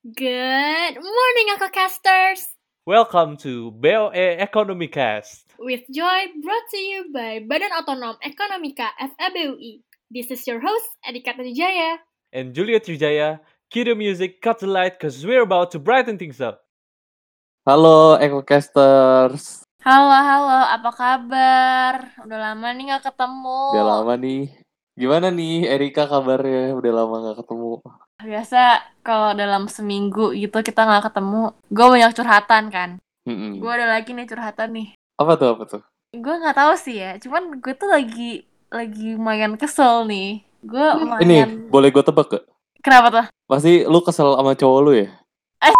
Good morning, Uncle Casters! Welcome to BOE Economy Cast. With joy brought to you by Badan Otonom Ekonomika FEBUI. This is your host, Adika Trijaya. And Julia Trijaya, cue the music, cut the light, cause we're about to brighten things up. Halo EcoCasters, Halo, halo, apa kabar? Udah lama nih gak ketemu. udah lama nih. Gimana nih Erika kabarnya? Udah lama gak ketemu. Biasa kalau dalam seminggu gitu kita gak ketemu, gue banyak curhatan kan. Mm-mm. Gue ada lagi nih curhatan nih. Apa tuh apa tuh? Gue gak tahu sih ya, cuman gue tuh lagi lagi lumayan kesel nih. Gue lumayan... Ini boleh gue tebak gak? Kenapa tuh? Pasti lu kesel sama cowok lu ya? Eh,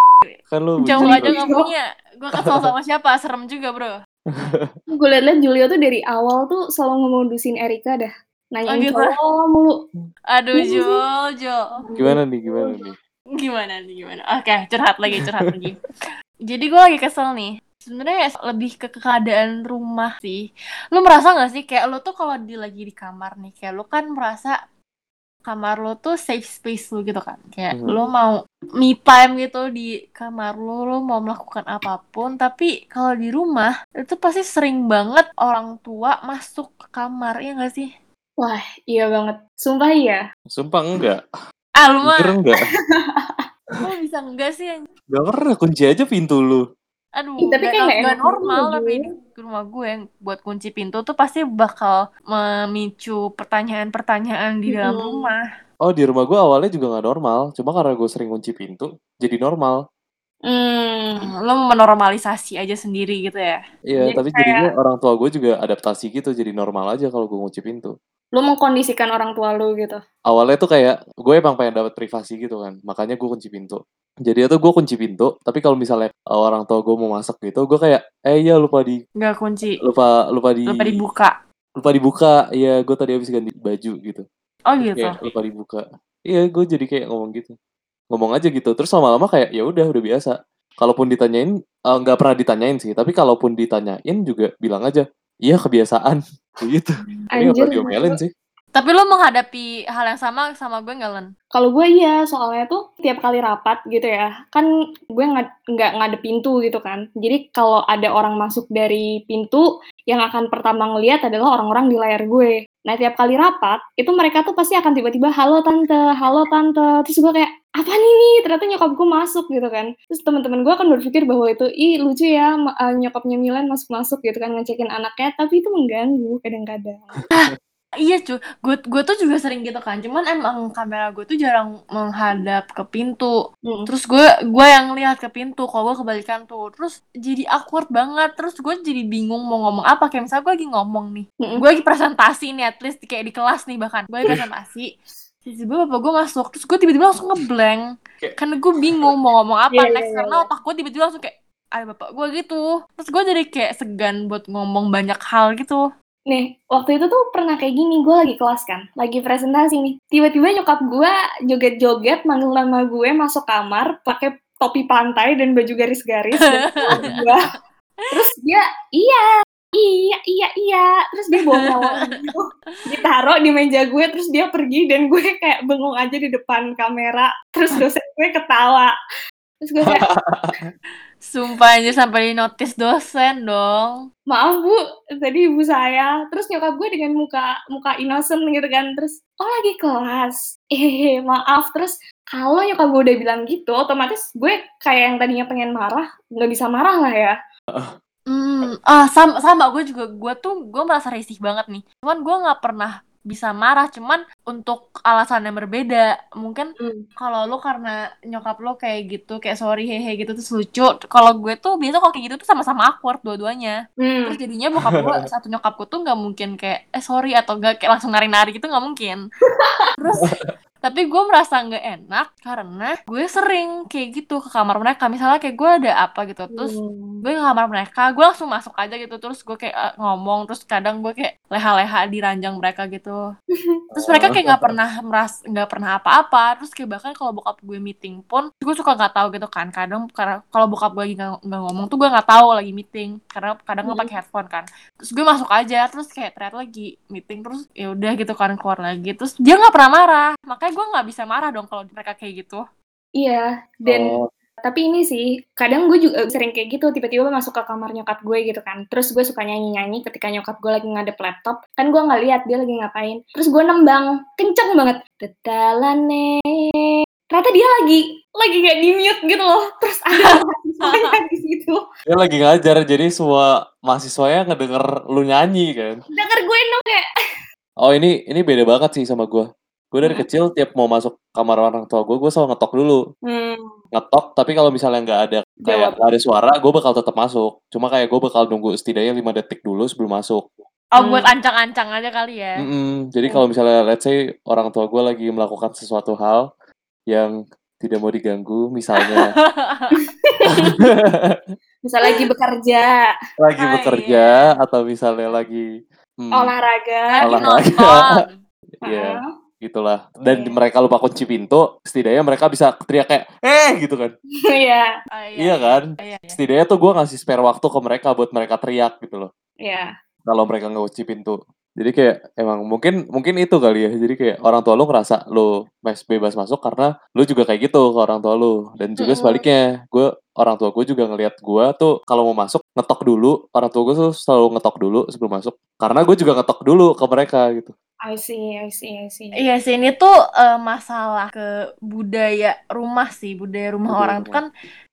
kan lu Jauh benci aja banget. gak punya. Gue kesel sama siapa? Serem juga bro. gue liat-liat Julio tuh dari awal tuh selalu ngemodusin Erika dah nanyain Oh, gitu? cowok mulu Aduh Iya sih. Jul, Jul. Gimana nih gimana nih? Gimana nih gimana? Oke, curhat lagi, curhat lagi. Jadi gue lagi kesel nih. Sebenarnya lebih ke keadaan rumah sih. Lu merasa gak sih kayak lu tuh kalau di lagi di kamar nih, kayak lu kan merasa kamar lu tuh safe space lu gitu kan. Kayak Mhm. lu mau me time gitu di kamar lu, lu mau melakukan apa pun, tapi kalau di rumah itu pasti sering banget orang tua masuk ke kamar, ya gak sih? Wah iya banget sumpah iya Sumpah enggak. Ah, lu mah, enggak. kok bisa enggak sih? anjing? Gak pernah kunci aja pintu lu. Aduh, Ih, tapi kayak nggak enak normal juga, tapi Jul. di rumah gue yang buat kunci pintu tuh pasti bakal memicu pertanyaan-pertanyaan di dalam Mm-mm. rumah. Oh di rumah gue awalnya juga gak normal. Cuma karena gue sering kunci pintu, jadi normal. Hmm Lo menormalisasi aja sendiri gitu ya. Iya, Jadi tapi jadinya orang tua gue juga adaptasi gitu, jadi normal aja kalau gue kunci pintu. lu mengkondisikan orang tua lu gitu awalnya tuh kayak gue emang pengen dapat privasi gitu kan makanya gue kunci pintu jadi itu gue kunci pintu tapi kalau misalnya uh, orang tua gue mau masuk gitu gue kayak eh iya lupa di Nggak kunci. lupa lupa di Lupa dibuka. lupa dibuka iya gue tadi habis ganti baju gitu Oh Terus gitu. kayak lupa dibuka iya gue jadi kayak ngomong gitu ngomong aja gitu. Terus lama-lama kayak ya udah udah biasa. Kalaupun ditanyain eh, nggak pernah ditanyain sih. Tapi kalaupun ditanyain juga bilang aja iya kebiasaan. Gitu. Tapi nggak pernah diomelin sih Tapi lo menghadapi hal yang sama sama gue nggak, Len? kalau gue iya soalnya tuh tiap kali rapat gitu ya kan gue nggak nggak ngadep pintu gitu kan. Jadi kalau ada orang masuk dari pintu yang akan pertama ngelihat adalah orang-orang di layar gue. Nah tiap kali rapat itu mereka tuh pasti akan tiba-tiba halo tante halo tante. Terus gue kayak apa nih nih? Ternyata nyokap gue masuk gitu kan. Terus teman-teman gue akan berpikir bahwa itu ih lucu ya eh, nyokapnya Milan masuk-masuk gitu kan ngecekin anaknya. Tapi itu mengganggu kadang-kadang Iya cuy, gue gue tuh juga sering gitu kan. Cuman emang kamera gue tuh jarang menghadap ke pintu. Mm. Terus gue gue yang lihat ke pintu, kalau gue kebalikan tuh. Terus jadi awkward banget. Terus gue jadi bingung mau ngomong apa. Kayak misalnya gue lagi ngomong nih, Mm-mm. gue lagi presentasi nih, at least kayak di kelas nih bahkan. Gue lagi presentasi. Tiba-tiba bapak gue masuk, terus gue tiba-tiba langsung ngeblank. Kayak- Karena gue bingung mau ngomong apa Iya, iya, next. iya, Karena iya. otak gue tiba-tiba langsung kayak, ayo bapak gue gitu. Terus gue jadi kayak segan buat ngomong banyak hal gitu. Nih, waktu itu tuh pernah kayak gini, gue lagi kelas kan, lagi presentasi nih. Tiba-tiba nyokap gue joget-joget manggil nama gue masuk kamar pakai topi pantai dan baju garis-garis. Terus dia, iya, iya, iya, iya. Terus dia bawa gitu, ditaruh di meja gue, terus dia pergi dan gue kayak bengong aja di depan kamera. Terus dosen gue ketawa. Terus gue kayak, Sumpah aja sampai di notice dosen dong. maaf bu, tadi ibu saya. Terus nyokap gue dengan muka muka innocent gitu kan. Terus, oh lagi kelas. Eh, maaf. Terus kalau nyokap gue udah bilang gitu, otomatis gue kayak yang tadinya pengen marah, nggak bisa marah lah ya. Hmm, ah sama sama gue juga gue tuh gue merasa risih banget nih. Cuman gue nggak pernah bisa marah, cuman untuk alasan yang berbeda. Mungkin kalau lu karena nyokap lo kayak gitu, kayak sorry hehe gitu terus lucu. Kalau gue tuh biasa kalau kayak gitu tuh sama-sama awkward dua-duanya. Hmm. Terus jadinya bokap gue satu nyokapku tuh nggak mungkin kayak eh sorry atau enggak kayak langsung nari-nari gitu nggak mungkin. Terus tapi gue merasa nggak enak karena gue sering kayak gitu ke kamar mereka. Misalnya kayak gue ada apa gitu terus Hmm. gue ke kamar mereka gue langsung masuk aja gitu. Terus gue kayak eh, ngomong terus kadang gue kayak leha-leha di ranjang mereka gitu. Terus mereka kayak nggak pernah meras nggak pernah apa-apa. Terus kayak bahkan kalau bokap gue meeting pun gue suka nggak tahu gitu kan. Kadang karena kalau bokap gue lagi nggak ngomong tuh gue nggak tahu lagi meeting. Karena kadang gue Hmm. pakai headphone kan. Terus gue masuk aja terus kayak ternyata lagi meeting terus ya udah gitu kan keluar lagi. Terus dia nggak pernah marah. Makanya gue nggak bisa marah dong kalau mereka kayak gitu. Iya, dan Oh. tapi ini sih, kadang gue juga sering kayak gitu, tiba-tiba masuk ke kamar nyokap gue gitu kan, terus gue suka nyanyi-nyanyi ketika nyokap gue lagi ngadep laptop, kan gue nggak lihat dia lagi ngapain, terus gue nembang, kenceng banget, tetalane, ternyata dia lagi lagi kayak di mute gitu loh, terus ada mahasiswanya di situ, Dia lagi ngajar, jadi semua mahasiswanya ngedenger lu nyanyi kan. denger gue nembang kayak, Oh ini ini beda banget sih sama gue. Gue dari Hmm. kecil tiap mau masuk kamar orang tua gue, gue selalu ngetok dulu. hmm, Ngetok, tapi kalau misalnya nggak ada kayak Jawab. nggak ada suara, gue bakal tetap masuk. Cuma kayak gue bakal nunggu setidaknya 5 detik dulu sebelum masuk. Oh, buat Hmm. ancang-ancang aja kali ya. Mm-mm. Jadi Hmm. kalau misalnya let's say orang tua gue lagi melakukan sesuatu hal yang tidak mau diganggu, misalnya bisa lagi bekerja, lagi Ah, bekerja atau misalnya lagi hmm, olahraga, Lagi Olahraga. nonton. ya Heeh. Gitulah. Dan Iya. mereka lupa kunci pintu, setidaknya mereka bisa teriak kayak eh gitu kan. Iya, Oh, Iya kan? Iya, iya. Setidaknya tuh gue ngasih spare waktu ke mereka buat mereka teriak gitu loh. iya. Kalau mereka nggak kunci pintu. Jadi kayak emang mungkin mungkin itu kali ya. Jadi kayak orang tua lu ngerasa lu mes bebas masuk karena lu juga kayak gitu ke orang tua lu. Dan juga sebaliknya, gue orang tua gue juga ngelihat gue tuh kalau mau masuk ngetok dulu. Orang tua gue tuh selalu ngetok dulu sebelum masuk. Karena gue juga ngetok dulu ke mereka gitu. I see, I see, I see. Iya sih, ini tuh eh, masalah ke budaya rumah sih. Budaya rumah orang tuh kan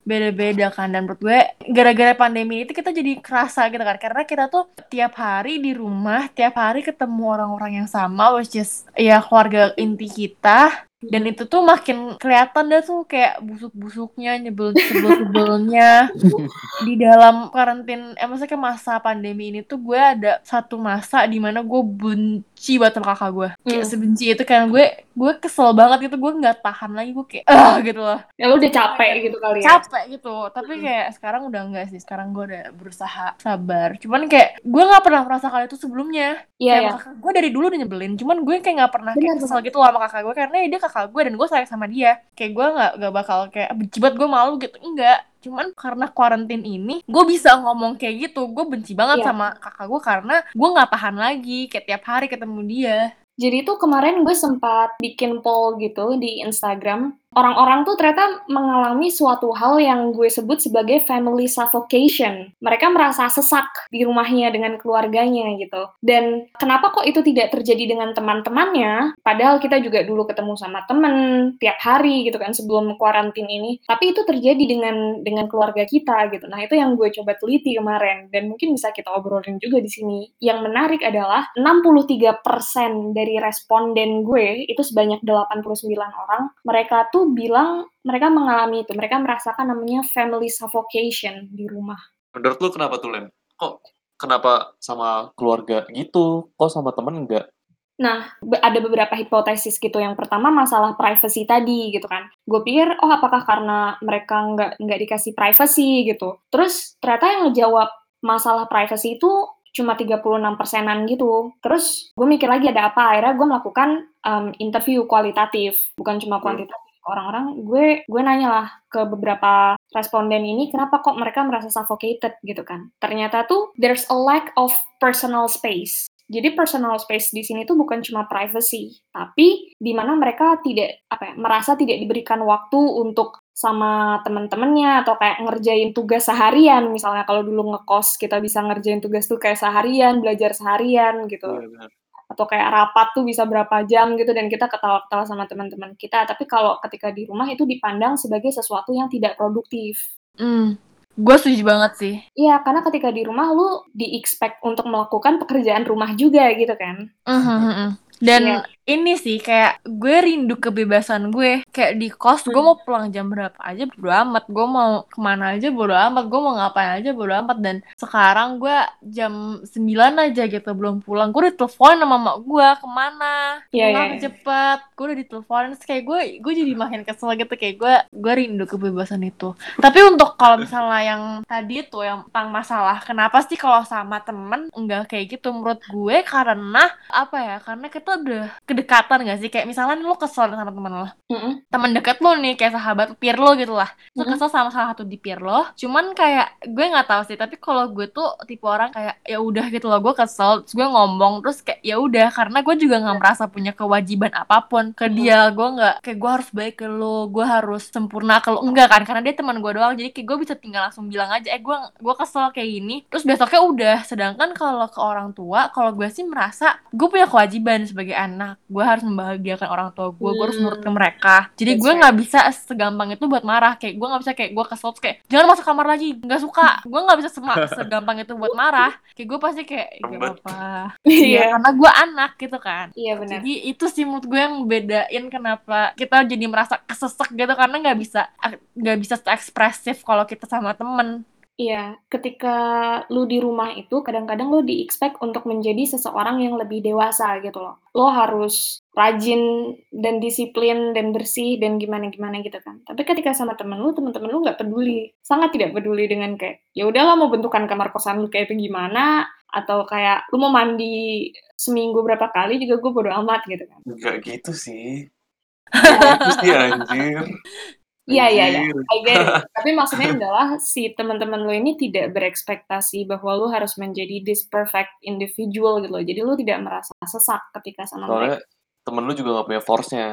beda-beda kan. Dan menurut gue, gara-gara pandemi itu kita jadi kerasa gitu kan. Karena kita tuh tiap hari di rumah, tiap hari ketemu orang-orang yang sama, which is ya keluarga inti kita. Dan itu tuh makin kelihatan dah tuh kayak busuk-busuknya, nyebel-nyebelnya di dalam karantin, eh maksudnya kayak masa pandemi ini tuh gue ada satu masa di mana gue benci banget sama kakak gue. Kayak Hmm. sebenci itu karena gue gue kesel banget gitu, gue nggak tahan lagi gue kayak ah gitu loh. Ya lu udah capek gitu kali ya. Capek gitu. Tapi kayak sekarang udah enggak sih. Sekarang gue udah berusaha sabar. Cuman kayak gue nggak pernah merasakan itu sebelumnya. Iya, Kayak ya. kakak gue dari dulu udah nyebelin. Cuman gue kayak nggak pernah kayak kesel gitu loh sama kakak gue karena ya dia kakak gue dan gue sayang sama dia. Kayak gue nggak nggak bakal kayak benci banget gue malu gitu. Enggak. Cuman karena kuarantin ini gue bisa ngomong kayak gitu. Gue benci banget Iya. sama kakak gue karena gue nggak tahan lagi kayak tiap hari ketemu dia. Jadi tuh kemarin gue sempat bikin poll gitu di Instagram. Orang-orang tuh ternyata mengalami suatu hal yang gue sebut sebagai family suffocation. Mereka merasa sesak di rumahnya dengan keluarganya gitu. Dan kenapa kok itu tidak terjadi dengan teman-temannya? Padahal kita juga dulu ketemu sama temen tiap hari gitu kan sebelum kuarantin ini. Tapi itu terjadi dengan dengan keluarga kita gitu. Nah itu yang gue coba teliti kemarin dan mungkin bisa kita obrolin juga di sini. Yang menarik adalah 63% dari responden gue itu sebanyak 89 orang mereka tuh bilang mereka mengalami itu mereka merasakan namanya family suffocation di rumah Menurut lu kenapa tuh Len? Kok kenapa sama keluarga gitu? Kok sama temen enggak? Nah, ada beberapa hipotesis gitu. Yang pertama masalah privacy tadi gitu kan. Gue pikir, oh apakah karena mereka nggak nggak dikasih privacy gitu. Terus ternyata yang ngejawab masalah privacy itu cuma 36 persenan gitu. Terus gue mikir lagi ada apa, akhirnya gue melakukan um, interview kualitatif, bukan cuma kuantitatif. Orang-orang, gue gue nanya lah ke beberapa responden ini, kenapa kok mereka merasa suffocated gitu kan. Ternyata tuh, there's a lack of personal space. Jadi personal space di sini tuh bukan cuma privacy, tapi di mana mereka tidak apa ya, merasa tidak diberikan waktu untuk sama teman-temannya atau kayak ngerjain tugas seharian. Misalnya kalau dulu ngekos kita bisa ngerjain tugas tuh kayak seharian, belajar seharian gitu. Atau kayak rapat tuh bisa berapa jam gitu dan kita ketawa-ketawa sama teman-teman kita. Tapi kalau ketika di rumah itu dipandang sebagai sesuatu yang tidak produktif. Hmm, gue setuju banget sih. Iya, karena ketika di rumah lu di-expect untuk melakukan pekerjaan rumah juga gitu kan. Mhm. Dan Iya. Ini sih kayak gue rindu kebebasan gue. Kayak di kos gue Hmm. mau pulang jam berapa aja bodo amat. Gue mau ke mana aja bodo amat. Gue mau ngapain aja bodo amat. Dan sekarang gue jam 9 aja gitu belum pulang. Gue ditelepon sama mak gue ke mana. Iya, Pulang iya, iya. cepet. Gue udah diteleponin. Terus kayak gue gue jadi makin kesel gitu. Kayak gue gue rindu kebebasan itu. Tapi untuk kalau misalnya yang tadi tuh yang tentang masalah kenapa sih kalau sama temen enggak kayak gitu menurut gue karena apa ya karena kita udah kedekatan gak sih? Kayak misalnya lu kesel sama temen lo. Mm-mm. Temen deket lo nih, kayak sahabat peer lo gitu lah. Lu Mm-mm. kesel sama salah satu di peer lo. Cuman kayak gue nggak tahu sih, tapi kalau gue tuh tipe orang kayak ya udah gitu loh, gue kesel, terus gue ngomong terus kayak ya udah karena gue juga nggak merasa punya kewajiban apa pun ke dia. Gue nggak kayak gue harus baik ke lo, gue harus sempurna ke lo. Enggak kan? Karena dia teman gue doang. Jadi kayak gue bisa tinggal langsung bilang aja, eh gue gue kesel kayak gini. Terus besoknya udah. Sedangkan kalau ke orang tua, kalau gue sih merasa gue punya kewajiban sebagai anak. Gue harus membahagiakan orang tua gue, gue harus Hmm. nurut ke mereka. Jadi gue nggak bisa segampang itu buat marah. Kayak gue nggak bisa kayak gue kesel kayak jangan masuk kamar lagi, nggak suka. Gue nggak bisa sema- segampang itu buat marah. Kayak gue pasti kayak gak apa. Iya. Iya, karena gue anak gitu kan. Iya benar. Jadi itu sih menurut gue yang bedain kenapa kita jadi merasa kesesek gitu karena nggak bisa nggak bisa ekspresif kalau kita sama temen. Iya, ketika lu di rumah itu kadang-kadang lu di-expect untuk menjadi seseorang yang lebih dewasa gitu loh. Lo harus rajin dan disiplin dan bersih dan gimana-gimana gitu kan. Tapi ketika sama temen lu, temen-temen lu nggak peduli. Sangat tidak peduli dengan kayak, ya udahlah mau bentukan kamar kosan lu kayak itu gimana, atau kayak lu mau mandi seminggu berapa kali juga gue bodo amat gitu kan. Enggak gitu sih. Enggak gitu sih anjir. Iya, iya, iya. Anjir. I get it. Tapi maksudnya adalah si teman-teman lu ini tidak berekspektasi bahwa lu harus menjadi this perfect individual gitu loh. Jadi lu tidak merasa sesak ketika sama mereka. Soalnya temen lu juga gak punya force-nya.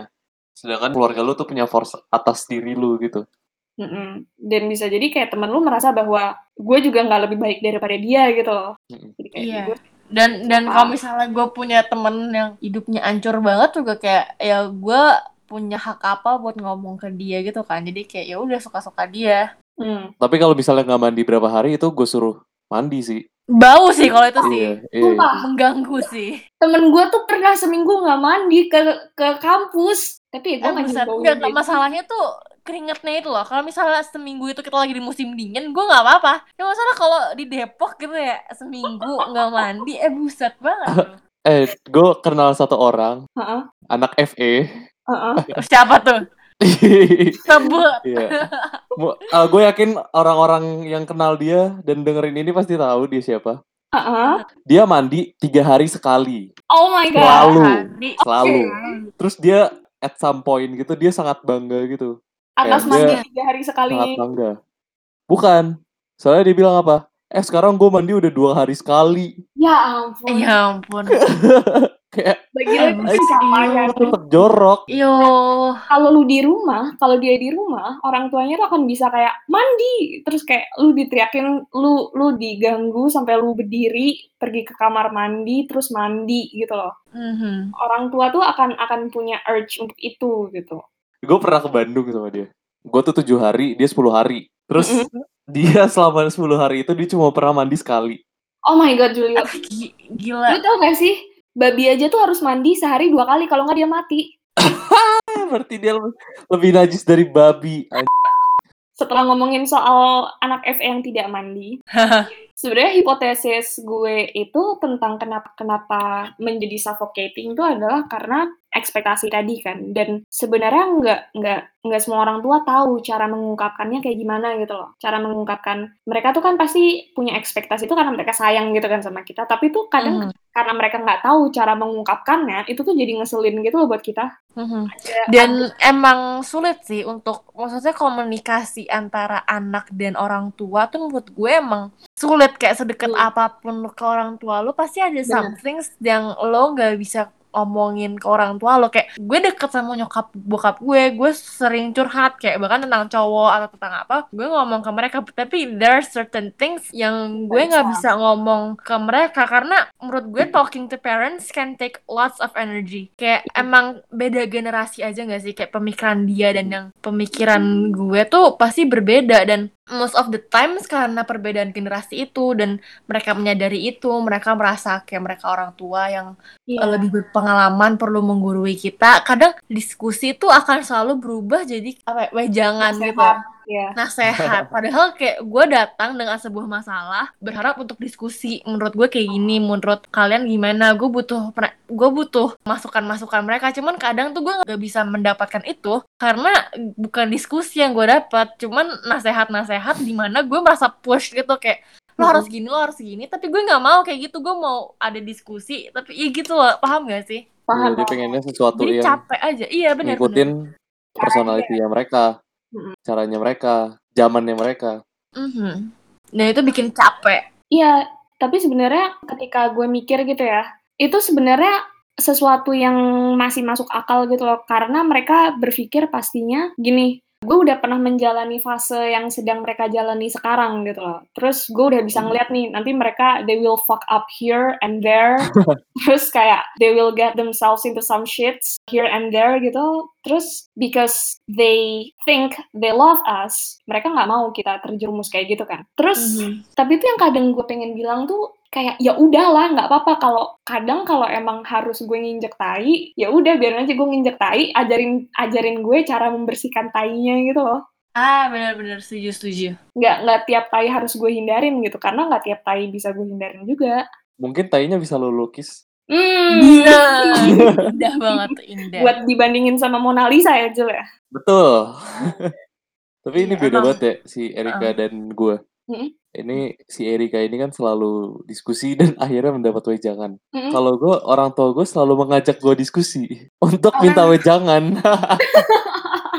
Sedangkan keluarga lu tuh punya force atas diri lu gitu. Mm-mm. Dan bisa jadi kayak temen lu merasa bahwa gue juga nggak lebih baik daripada dia gitu loh. Mm-mm. Jadi kayak Iya. gue, Dan dan Apa? kalau misalnya gue punya temen yang hidupnya ancur banget juga kayak ya gue punya hak apa buat ngomong ke dia gitu kan. Jadi kayak ya udah suka-suka dia. hmm. Tapi kalau misalnya nggak mandi berapa hari itu gue suruh mandi sih. Bau sih kalau itu sih. Iya, iya. Mengganggu sih. temen gue tuh pernah seminggu nggak mandi ke ke kampus. Tapi ya gue Eh, Enggak, gitu. masalahnya tuh keringetnya itu loh. Kalau misalnya seminggu itu kita lagi di musim dingin, gue nggak apa-apa. Ya masalah kalau di Depok gitu ya, seminggu nggak mandi, eh buset banget. Eh, gue kenal satu orang, Heeh, anak E. FE. heeh. Siapa tuh? Sebut. Iya. gue yakin orang-orang yang kenal dia dan dengerin ini pasti tahu dia siapa. Heeh. Dia mandi tiga hari sekali, Oh my god. Selalu. Selalu. Terus dia at some point gitu dia sangat bangga gitu, Atas Kayak mandi tiga hari sekali. sangat bangga. Bukan, soalnya dia bilang apa? Eh sekarang gue mandi udah dua hari sekali. Ya ampun. Ya ampun. Bagi lo itu Aduh, pencapaian. tetep jorok. Yo. kalau lu di rumah, kalau dia di rumah, orang tuanya tuh akan bisa kayak mandi, terus kayak lu diteriakin, lu lu diganggu sampai lu berdiri pergi ke kamar mandi, terus mandi gitu loh. Mhm. Orang tua tuh akan akan punya urge untuk itu gitu. Gue pernah ke Bandung sama dia. Gue tuh tujuh hari, dia 10 hari. Terus Mm-mm. dia selama 10 hari itu dia cuma pernah mandi sekali. Oh my god Julio, Ah, gi- lu Gila. tau gak sih? Babi aja tuh harus mandi sehari dua kali, kalau nggak dia mati. Berarti dia lebih, lebih najis dari babi. Setelah ngomongin soal anak FE yang tidak mandi, sebenarnya hipotesis gue itu tentang kenapa kenapa menjadi suffocating itu adalah karena ekspektasi tadi kan dan sebenarnya nggak nggak nggak semua orang tua tahu cara mengungkapkannya kayak gimana gitu loh cara mengungkapkan mereka tuh kan pasti punya ekspektasi itu karena mereka sayang gitu kan sama kita tapi tuh kadang Mhm. karena mereka nggak tahu cara mengungkapkannya itu tuh jadi ngeselin gitu loh buat kita. Ada- Dan emang sulit sih untuk maksudnya komunikasi antara anak dan orang tua tuh menurut gue emang sulit kayak sedekat Iya. apa pun ke orang tua lo pasti ada something yang lo nggak bisa omongin ke orang tua lo kayak gue deket sama nyokap bokap gue gue sering curhat kayak bahkan tentang cowok atau tentang apa gue ngomong ke mereka. Tapi there are certain things yang gue nggak bisa. ngomong ke mereka karena menurut gue talking to parents can take lots of energy. Kayak emang beda generasi aja nggak sih? Kayak pemikiran dia dan yang pemikiran gue tuh pasti berbeda. Dan most of the times karena perbedaan generasi itu dan mereka menyadari itu mereka merasa kayak mereka orang tua yang Iya. uh, lebih berpengalaman perlu menggurui kita kadang diskusi itu akan selalu berubah jadi apa ya, wejangan gitu ya. nasehat. Padahal kayak gue datang dengan sebuah masalah berharap untuk diskusi. Menurut gue kayak gini menurut kalian gimana? Gue butuh gue butuh masukan-masukan mereka. Cuman kadang tuh gue nggak bisa mendapatkan itu karena bukan diskusi yang gue dapat. Cuman nasehat-nasehat di mana gue merasa push gitu kayak lo harus gini lo harus gini tapi gue nggak mau kayak gitu gue mau ada diskusi tapi iya gitu loh paham gak sih Paham. Dia pengennya sesuatu Jadi yang capek aja. Iya benar ngikutin benar. personality-nya mereka, Mm-mm. caranya mereka, zamannya mereka. Mhm. Nah itu bikin capek. Iya, tapi sebenarnya ketika gue mikir gitu ya, itu sebenarnya sesuatu yang masih masuk akal gitu loh, karena mereka berpikir pastinya gini, gue udah pernah menjalani fase yang sedang mereka jalani sekarang gitu loh. Terus gue udah bisa ngeliat nih, nanti mereka they will fuck up here and there, terus kayak they will get themselves into some shits here and there gitu. Terus because they think they love us, mereka nggak mau kita terjerumus kayak gitu kan. Terus Mhm. tapi itu yang kadang gue pengen bilang tuh kayak ya udahlah nggak apa-apa kalau kadang kalau emang harus gue nginjek tai ya udah biarin aja gue nginjek tai ajarin ajarin gue cara membersihkan tainya gitu loh Ah benar-benar setuju setuju. nggak nggak tiap tai harus gue hindarin gitu karena nggak tiap tai bisa gue hindarin juga Mungkin tainya bisa lo lukis. hmm, indah banget indah. buat dibandingin sama Mona Lisa ya Jul ya Betul. Tapi ini Iya, beda emang. banget ya si Erika dan gue. Mm-mm. Ini si Erika ini kan selalu diskusi dan akhirnya mendapat wejangan. Mm-mm. Kalau gue orang tua gue selalu mengajak gue diskusi untuk Oh. minta wejangan.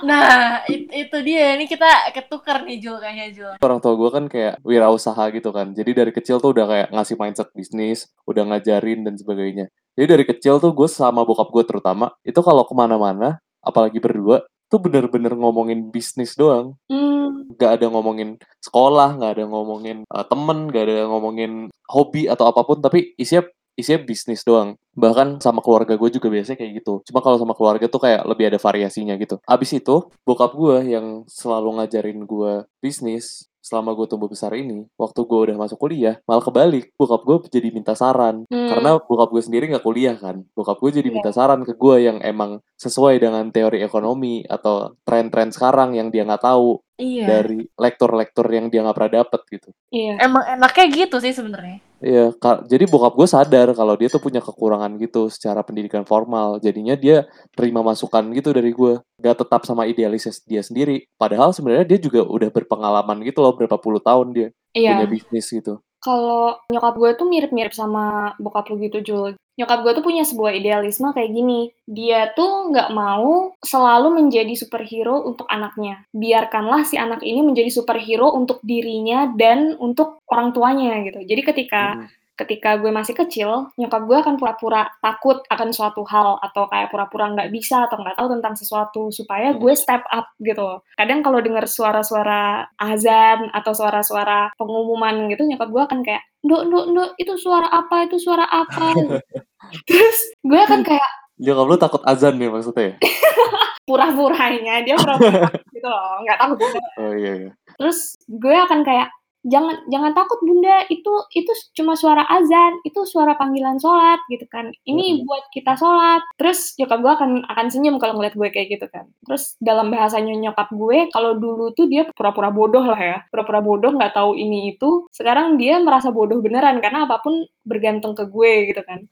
Nah it- itu dia. Ini kita ketukar nih Jul kayaknya Jul. orang tua gue kan kayak wirausaha gitu kan. Jadi dari kecil tuh udah kayak ngasih mindset bisnis, udah ngajarin dan sebagainya. Jadi dari kecil tuh gue sama bokap gue terutama itu kalau ke mana-mana, apalagi berdua, tuh bener-bener ngomongin bisnis doang. Hmm, Gak ada ngomongin sekolah, gak ada ngomongin uh, temen, gak ada ngomongin hobi atau apa pun, tapi isinya isinya bisnis doang. Bahkan sama keluarga gue juga biasanya kayak gitu. Cuma kalau sama keluarga tuh kayak lebih ada variasinya gitu. Abis itu, bokap gue yang selalu ngajarin gue bisnis selama gue tumbuh besar ini, waktu gue udah masuk kuliah, malah kebalik. Bokap gue jadi minta saran. hmm, Karena bokap gue sendiri nggak kuliah kan. Bokap gue jadi Iya. minta saran ke gue yang emang sesuai dengan teori ekonomi atau tren-tren sekarang yang dia nggak tahu Iya. dari lektor-lektor yang dia nggak pernah dapet gitu. iya Emang enaknya gitu sih sebenarnya. Iya, jadi bokap gue sadar kalau dia tuh punya kekurangan gitu secara pendidikan formal. Jadinya dia terima masukan gitu dari gue. Gak tetap sama idealisnya dia sendiri. Padahal sebenarnya dia juga udah berpengalaman gitu loh, berapa puluh tahun dia iya punya bisnis gitu. Kalau nyokap gue tuh mirip-mirip sama bokap lu gitu Jul. Nyokap gue tuh punya sebuah idealisme kayak gini. Dia tuh nggak mau selalu menjadi superhero untuk anaknya. Biarkanlah si anak ini menjadi superhero untuk dirinya dan untuk orang tuanya gitu. Jadi ketika Mhm. Ketika gue masih kecil, nyokap gue akan pura-pura takut akan suatu hal atau kayak pura-pura nggak bisa atau nggak tahu tentang sesuatu supaya Hmm. gue step up gitu. Kadang kalau dengar suara-suara azan atau suara-suara pengumuman gitu, nyokap gue akan kayak, "Nduk, nduk, nduk, itu suara apa? Itu suara apa?" Terus gue akan kayak Nyokap lu takut azan nih maksudnya ya? pura-puranya dia pura-pura gitu loh, nggak takut. Oh iya iya. Terus gue akan kayak jangan jangan takut bunda. Itu itu cuma suara azan. Itu suara panggilan sholat gitu kan. Ini buat kita sholat. Terus nyokap gue akan akan senyum kalau ngeliat gue kayak gitu kan. Terus dalam bahasanya nyokap gue kalau dulu tuh dia pura-pura bodoh lah ya. Pura-pura bodoh nggak tahu ini itu. Sekarang dia merasa bodoh beneran karena apa pun bergantung ke gue gitu kan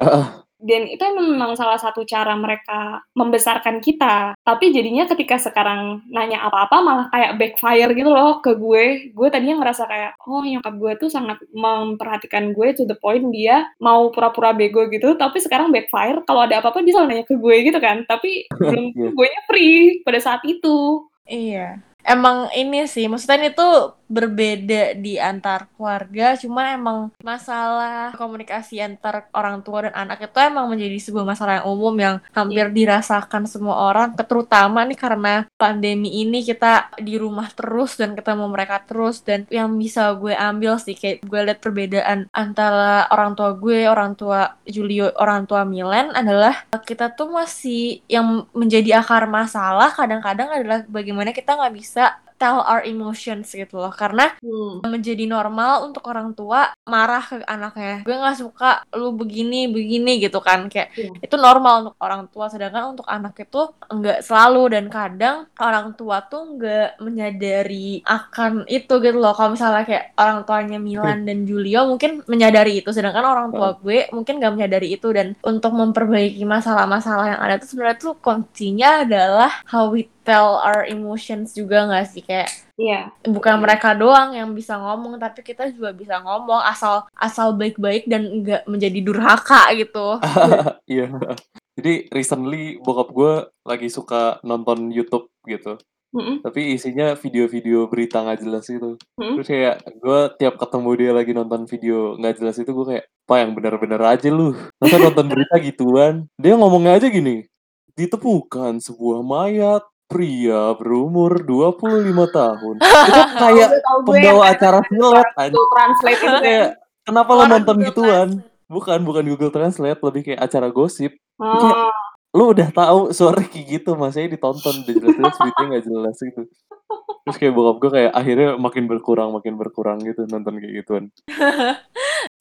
dan itu memang salah satu cara mereka membesarkan kita. Tapi jadinya ketika sekarang nanya apa-apa malah kayak backfire gitu loh ke gue. Gue tadinya ngerasa kayak, oh nyokap gue tuh sangat memperhatikan gue to the point dia mau pura-pura bego gitu. Tapi sekarang backfire, kalau ada apa-apa dia selalu nanya ke gue gitu kan. Tapi belum Iya. gue nya free pada saat itu. Iya. Emang ini sih, maksudnya itu berbeda di antar keluarga, cuman emang masalah komunikasi antar orang tua dan anak itu emang menjadi sebuah masalah yang umum yang hampir dirasakan semua orang, terutama nih karena pandemi ini kita di rumah terus dan ketemu mereka terus dan yang bisa gue ambil sih kayak gue lihat perbedaan antara orang tua gue, orang tua Julio, orang tua Milen adalah kita tuh masih yang menjadi akar masalah kadang-kadang adalah bagaimana kita nggak bisa tell our emotions gitu loh. Karena menjadi normal untuk orang tua marah ke anaknya. Gue nggak suka lu begini begini gitu kan. Kayak Iya. itu normal untuk orang tua. Sedangkan untuk anak itu nggak selalu. Dan kadang orang tua tuh nggak menyadari akan itu gitu loh. Kalau misalnya kayak orang tuanya Milan dan Julio mungkin menyadari itu. Sedangkan orang tua gue mungkin nggak menyadari itu. Dan untuk memperbaiki masalah-masalah yang ada tuh sebenarnya tuh kuncinya adalah how we tell our emotions juga nggak sih kayak Iya. bukan mereka doang yang bisa ngomong tapi kita juga bisa ngomong asal asal baik-baik dan nggak menjadi durhaka gitu Iya. Jadi recently bokap gue lagi suka nonton YouTube gitu. Mhm. Tapi isinya video-video berita nggak jelas itu. Mhm. Terus kayak gue tiap ketemu dia lagi nonton video nggak jelas itu gue kayak, "Pak yang bener-bener aja lu. Masa nonton berita gituan?" Dia ngomongnya aja gini, "Ditemukan sebuah mayat pria berumur 25 tahun." Itu kayak pembawa kayak acara anjing. Google Translate itu. Kayak kenapa lo nonton Google gituan? Translate. Bukan, bukan Google Translate, lebih kayak acara gosip. Kayak Oh. lu udah tahu suara kayak gitu, masanya ditonton jelas-jelas beritanya nggak jelas gitu. Terus kayak bokap gue kayak akhirnya makin berkurang, makin berkurang gitu nonton kayak gituan.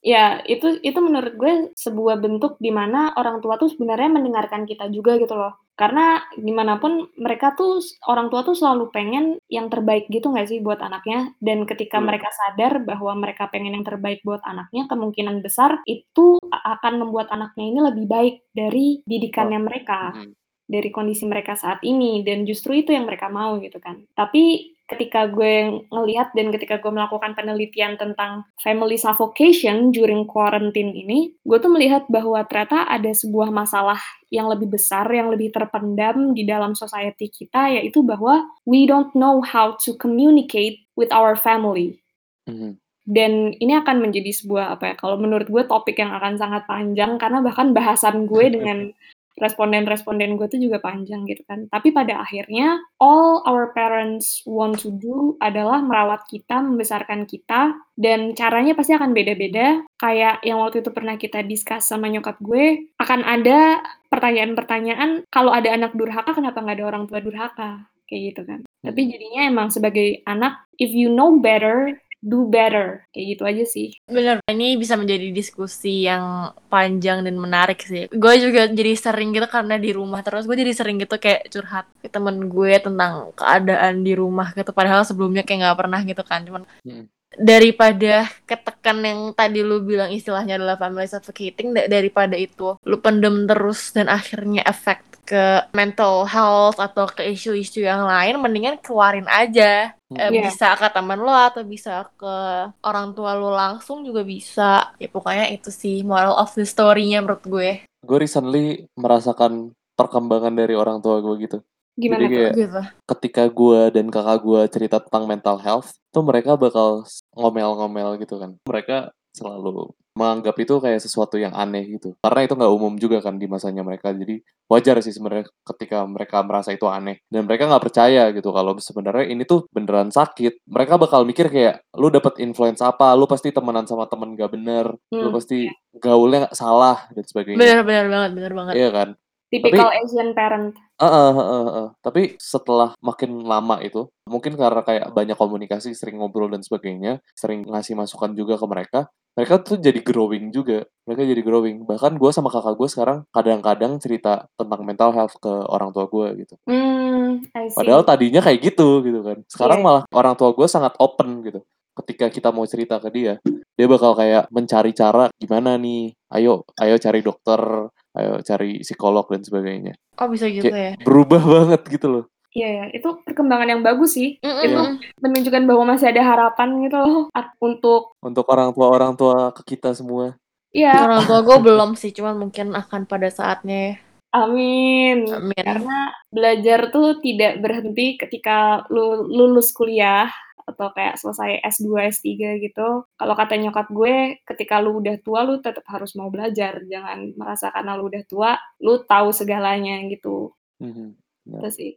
Ya, itu itu menurut gue sebuah bentuk di mana orang tua tuh sebenarnya mendengarkan kita juga gitu loh. Karena gimana pun mereka tuh orang tua tuh selalu pengen yang terbaik gitu nggak sih buat anaknya. Dan ketika Betul. mereka sadar bahwa mereka pengen yang terbaik buat anaknya, kemungkinan besar itu akan membuat anaknya ini lebih baik dari didikannya mereka. Mhm. dari kondisi mereka saat ini dan justru itu yang mereka mau gitu kan. Tapi ketika gue ngelihat dan ketika gue melakukan penelitian tentang family suffocation during quarantine ini, gue tuh melihat bahwa ternyata ada sebuah masalah yang lebih besar, yang lebih terpendam di dalam society kita, yaitu bahwa we don't know how to communicate with our family. Mhm. Dan ini akan menjadi sebuah apa ya? Kalau menurut gue topik yang akan sangat panjang karena bahkan bahasan gue dengan responden-responden gue tuh juga panjang gitu kan. Tapi pada akhirnya all our parents want to do adalah merawat kita, membesarkan kita dan caranya pasti akan beda-beda. Kayak yang waktu itu pernah kita discuss sama nyokap gue, akan ada pertanyaan-pertanyaan kalau ada anak durhaka kenapa nggak ada orang tua durhaka? Kayak gitu kan. Tapi jadinya emang sebagai anak if you know better do better kayak gitu aja sih Bener, ini bisa menjadi diskusi yang panjang dan menarik sih. Gue juga jadi sering gitu karena di rumah terus, gue jadi sering gitu kayak curhat ke temen gue tentang keadaan di rumah gitu. Padahal sebelumnya kayak nggak pernah gitu kan. Cuman Hmm. Daripada ketekan yang tadi lu bilang istilahnya adalah family suffocating, da- daripada itu lu pendem terus dan akhirnya efek ke mental health atau ke isu-isu yang lain, mendingan keluarin aja. Eh, Iya. bisa ke teman lo atau bisa ke orang tua lo langsung juga bisa ya pokoknya itu sih moral of the story-nya menurut gue Gue recently merasakan perkembangan dari orang tua gue gitu. Gimana Jadi kayak gitu ketika gue dan kakak gue cerita tentang mental health, tuh mereka bakal ngomel-ngomel gitu kan. Mereka selalu menganggap itu kayak sesuatu yang aneh gitu. Karena itu nggak umum juga kan di masanya mereka. Jadi wajar sih sebenarnya ketika mereka merasa itu aneh. Dan mereka nggak percaya gitu kalau sebenarnya ini tuh beneran sakit. Mereka bakal mikir kayak, lu dapet influence apa, lu pasti temenan sama temen gak bener, lu Hmm, pasti gaulnya nggak salah dan sebagainya. bener bener banget bener banget Iya kan? Typical Asian parent Heeh, heeh, heeh. Tapi setelah makin lama itu, mungkin karena kayak banyak komunikasi, sering ngobrol dan sebagainya, sering ngasih masukan juga ke mereka, mereka tuh jadi growing juga. Mereka jadi growing. Bahkan gue sama kakak gue sekarang kadang-kadang cerita tentang mental health ke orang tua gue gitu. I see Padahal tadinya kayak gitu gitu kan. Sekarang Iya. malah orang tua gue sangat open gitu. Ketika kita mau cerita ke dia, dia bakal kayak mencari cara gimana nih. Ayo, ayo cari dokter, ayo cari psikolog dan sebagainya. oh bisa gitu ya Berubah banget gitu loh. Iya ya, itu perkembangan yang bagus sih. Mm-mm. Itu menunjukkan bahwa masih ada harapan gitu loh untuk untuk orang tua orang tua ke kita semua. ya orang tua gue belum sih cuman mungkin akan pada saatnya ya amin. amin Karena belajar tuh tidak berhenti ketika lu lulus kuliah atau kayak selesai S2, S3 gitu. Kalau kata nyokap gue, ketika lu udah tua lu tetap harus mau belajar. Jangan merasa karena lu udah tua, lu tahu segalanya gitu. Mhm. Itu sih.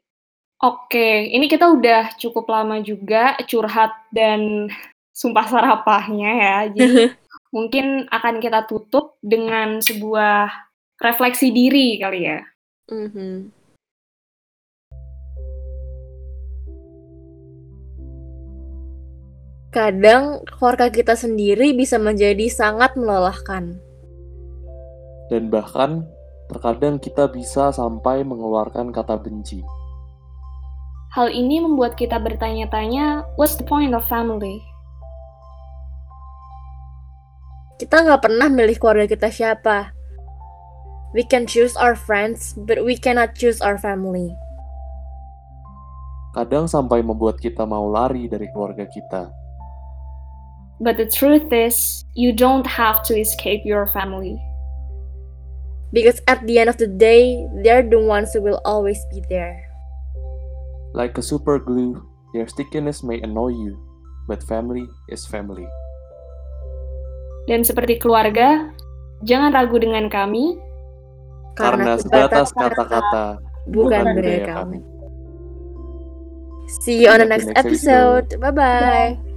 Oke, ini kita udah cukup lama juga curhat dan sumpah sarapahnya ya. Jadi mungkin akan kita tutup dengan sebuah refleksi diri kali ya. Mhm. Kadang keluarga kita sendiri bisa menjadi sangat melelahkan. Dan bahkan terkadang kita bisa sampai mengeluarkan kata benci. Hal ini membuat kita bertanya-tanya, what's the point of family? Kita nggak pernah milih keluarga kita siapa. We can choose our friends, but we cannot choose our family. Kadang sampai membuat kita mau lari dari keluarga kita. But the truth is, you don't have to escape your family. Because at the end of the day, they're the ones who will always be there. Like a super glue, their stickiness may annoy you, but family is family. Dan seperti keluarga, jangan ragu dengan kami. Karena sebatas kata-kata bukan budaya kami. kami. See you on the next episode. episode. Bye bye.